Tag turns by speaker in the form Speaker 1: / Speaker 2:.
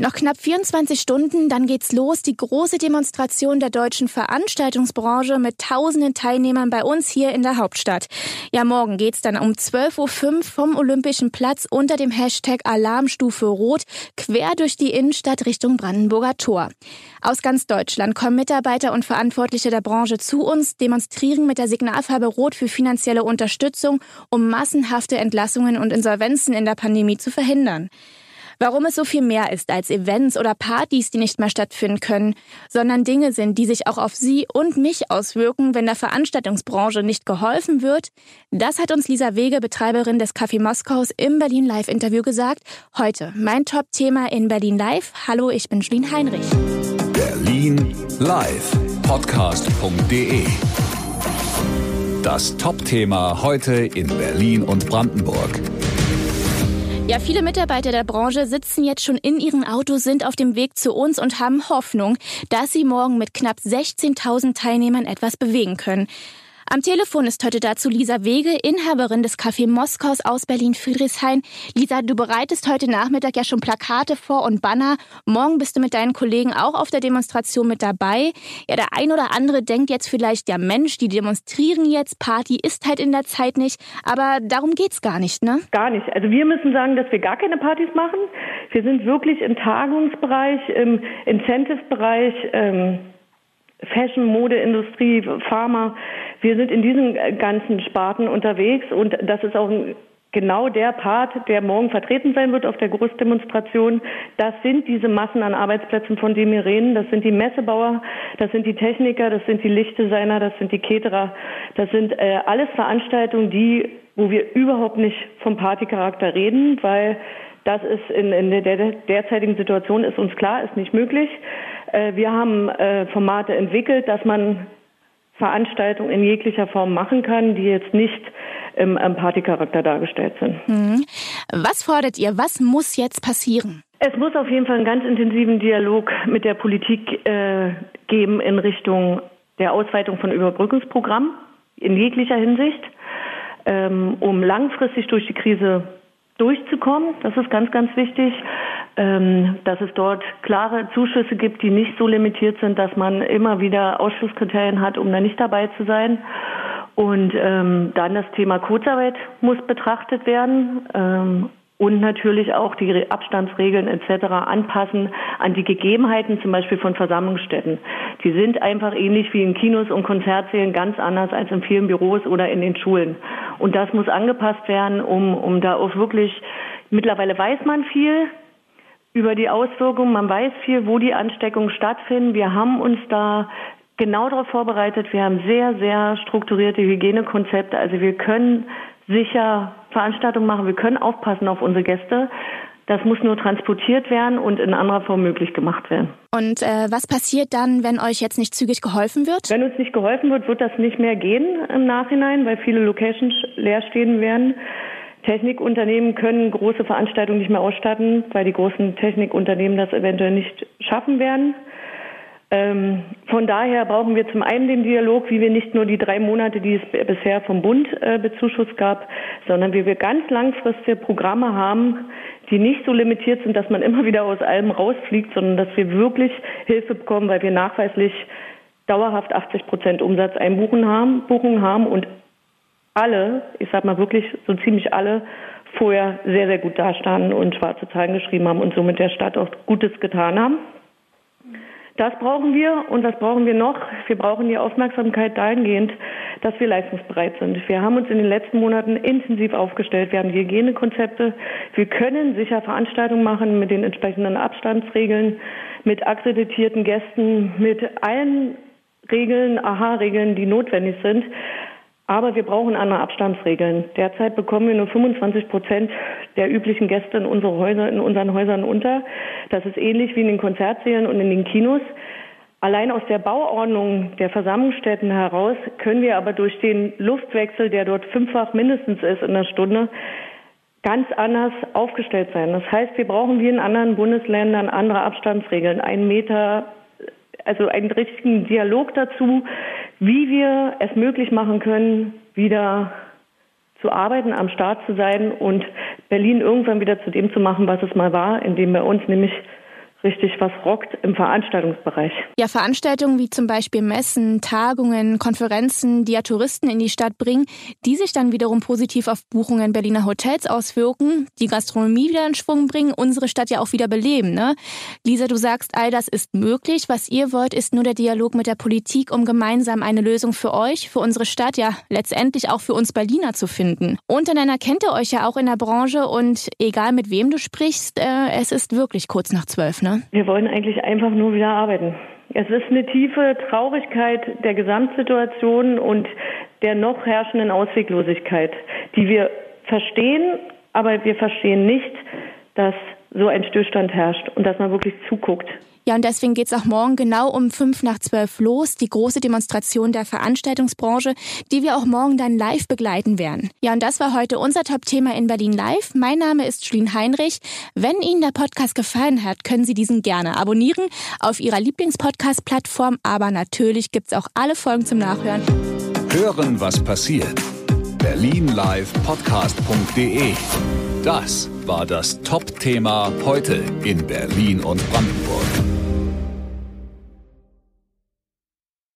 Speaker 1: Noch knapp 24 Stunden, dann geht's los. Die große Demonstration der deutschen Veranstaltungsbranche mit tausenden Teilnehmern bei uns hier in der Hauptstadt. Ja, morgen geht's dann um 12.05 Uhr vom Olympischen Platz unter dem Hashtag Alarmstufe Rot quer durch die Innenstadt Richtung Brandenburger Tor. Aus ganz Deutschland kommen Mitarbeiter und Verantwortliche der Branche zu uns, demonstrieren mit der Signalfarbe Rot für finanzielle Unterstützung, um massenhafte Entlassungen und Insolvenzen in der Pandemie zu verhindern. Warum es so viel mehr ist als Events oder Partys, die nicht mehr stattfinden können, sondern Dinge sind, die sich auch auf Sie und mich auswirken, wenn der Veranstaltungsbranche nicht geholfen wird, das hat uns Lisa Wege, Betreiberin des Café Moskaus, im Berlin Live Interview gesagt. Heute mein Top-Thema in Berlin Live. Hallo, ich bin Julien Heinrich.
Speaker 2: Berlin Live Podcast.de Das Top-Thema heute in Berlin und Brandenburg.
Speaker 1: Ja, viele Mitarbeiter der Branche sitzen jetzt schon in ihren Autos, sind auf dem Weg zu uns und haben Hoffnung, dass sie morgen mit knapp 16.000 Teilnehmern etwas bewegen können. Am Telefon ist heute dazu Lisa Wege, Inhaberin des Café Moskaus aus Berlin-Friedrichshain. Lisa, du bereitest heute Nachmittag ja schon Plakate vor und Banner. Morgen bist du mit deinen Kollegen auch auf der Demonstration mit dabei. Ja, der ein oder andere denkt jetzt vielleicht, ja Mensch, die demonstrieren jetzt, Party ist halt in der Zeit nicht. Aber darum geht's gar nicht, ne?
Speaker 3: Gar nicht. Also wir müssen sagen, dass wir gar keine Partys machen. Wir sind wirklich im Tagungsbereich, im Incentive-Bereich, ähm Fashion, Modeindustrie, Pharma. Wir sind in diesen ganzen Sparten unterwegs und das ist auch genau der Part, der morgen vertreten sein wird auf der Großdemonstration. Das sind diese Massen an Arbeitsplätzen, von denen wir reden. Das sind die Messebauer, das sind die Techniker, das sind die Lichtdesigner, das sind die Caterer. Das sind äh, alles Veranstaltungen, die, wo wir überhaupt nicht vom Partycharakter reden, weil das ist in, in der derzeitigen Situation ist uns klar, ist nicht möglich. Äh, wir haben äh, Formate entwickelt, dass man Veranstaltungen in jeglicher Form machen kann, die jetzt nicht im Partycharakter dargestellt sind.
Speaker 1: Mhm. Was fordert ihr? Was muss jetzt passieren?
Speaker 3: Es muss auf jeden Fall einen ganz intensiven Dialog mit der Politik äh, geben in Richtung der Ausweitung von Überbrückungsprogrammen in jeglicher Hinsicht, ähm, um langfristig durch die Krise durchzukommen. Das ist ganz, ganz wichtig, dass es dort klare Zuschüsse gibt, die nicht so limitiert sind, dass man immer wieder Ausschlusskriterien hat, um da nicht dabei zu sein. Und ähm, dann das Thema Kurzarbeit muss betrachtet werden. Ähm, und natürlich auch die Abstandsregeln etc. anpassen an die Gegebenheiten zum Beispiel von Versammlungsstätten. Die sind einfach ähnlich wie in Kinos und Konzertsälen ganz anders als in vielen Büros oder in den Schulen. Und das muss angepasst werden, um, um da auch wirklich, mittlerweile weiß man viel über die Auswirkungen, man weiß viel, wo die Ansteckungen stattfinden. Wir haben uns da genau darauf vorbereitet. Wir haben sehr, sehr strukturierte Hygienekonzepte. Also wir können sicher Veranstaltungen machen. Wir können aufpassen auf unsere Gäste. Das muss nur transportiert werden und in anderer Form möglich gemacht werden.
Speaker 1: Und äh, was passiert dann, wenn euch jetzt nicht zügig geholfen wird?
Speaker 3: Wenn uns nicht geholfen wird, wird das nicht mehr gehen im Nachhinein, weil viele Locations leer stehen werden. Technikunternehmen können große Veranstaltungen nicht mehr ausstatten, weil die großen Technikunternehmen das eventuell nicht schaffen werden. Ähm, von daher brauchen wir zum einen den Dialog, wie wir nicht nur die drei Monate, die es bisher vom Bund äh, bezuschusst gab, sondern wie wir ganz langfristige Programme haben, die nicht so limitiert sind, dass man immer wieder aus allem rausfliegt, sondern dass wir wirklich Hilfe bekommen, weil wir nachweislich dauerhaft 80 Prozent Umsatzeinbuchungen haben, Buchungen haben und alle, ich sag mal wirklich so ziemlich alle, vorher sehr, sehr gut dastanden und schwarze Zahlen geschrieben haben und somit der Stadt auch Gutes getan haben. Das brauchen wir und was brauchen wir noch? Wir brauchen die Aufmerksamkeit dahingehend, dass wir leistungsbereit sind. Wir haben uns in den letzten Monaten intensiv aufgestellt. Wir haben die Hygienekonzepte. Wir können sicher Veranstaltungen machen mit den entsprechenden Abstandsregeln, mit akkreditierten Gästen, mit allen Regeln, Aha-Regeln, die notwendig sind. Aber wir brauchen andere Abstandsregeln. Derzeit bekommen wir nur 25 Prozent der üblichen Gäste in, unsere Häuser, in unseren Häusern unter. Das ist ähnlich wie in den Konzertsälen und in den Kinos. Allein aus der Bauordnung der Versammlungsstätten heraus können wir aber durch den Luftwechsel, der dort fünffach mindestens ist in der Stunde, ganz anders aufgestellt sein. Das heißt, wir brauchen wie in anderen Bundesländern andere Abstandsregeln, einen Meter, also einen richtigen Dialog dazu, wie wir es möglich machen können, wieder zu arbeiten, am Start zu sein und Berlin irgendwann wieder zu dem zu machen, was es mal war, indem bei uns nämlich richtig was rockt im Veranstaltungsbereich.
Speaker 1: Ja, Veranstaltungen wie zum Beispiel Messen, Tagungen, Konferenzen, die ja Touristen in die Stadt bringen, die sich dann wiederum positiv auf Buchungen Berliner Hotels auswirken, die Gastronomie wieder in Schwung bringen, unsere Stadt ja auch wieder beleben. Ne? Lisa, du sagst, all das ist möglich. Was ihr wollt, ist nur der Dialog mit der Politik, um gemeinsam eine Lösung für euch, für unsere Stadt, ja letztendlich auch für uns Berliner zu finden. Untereinander kennt ihr euch ja auch in der Branche und egal mit wem du sprichst, äh, es ist wirklich kurz nach zwölf. Ne? Ne?
Speaker 3: Wir wollen eigentlich einfach nur wieder arbeiten. Es ist eine tiefe Traurigkeit der Gesamtsituation und der noch herrschenden Ausweglosigkeit, die wir verstehen, aber wir verstehen nicht, dass so ein Stillstand herrscht und dass man wirklich zuguckt.
Speaker 1: Ja, und deswegen geht's auch morgen genau um fünf nach zwölf los, die große Demonstration der Veranstaltungsbranche, die wir auch morgen dann live begleiten werden. Ja, und das war heute unser Top-Thema in Berlin Live. Mein Name ist Julien Heinrich. Wenn Ihnen der Podcast gefallen hat, können Sie diesen gerne abonnieren auf Ihrer Lieblingspodcast-Plattform. Aber natürlich gibt's auch alle Folgen zum Nachhören.
Speaker 2: Hören, was passiert. Berlinlivepodcast.de Das war das Top-Thema heute in Berlin und Brandenburg.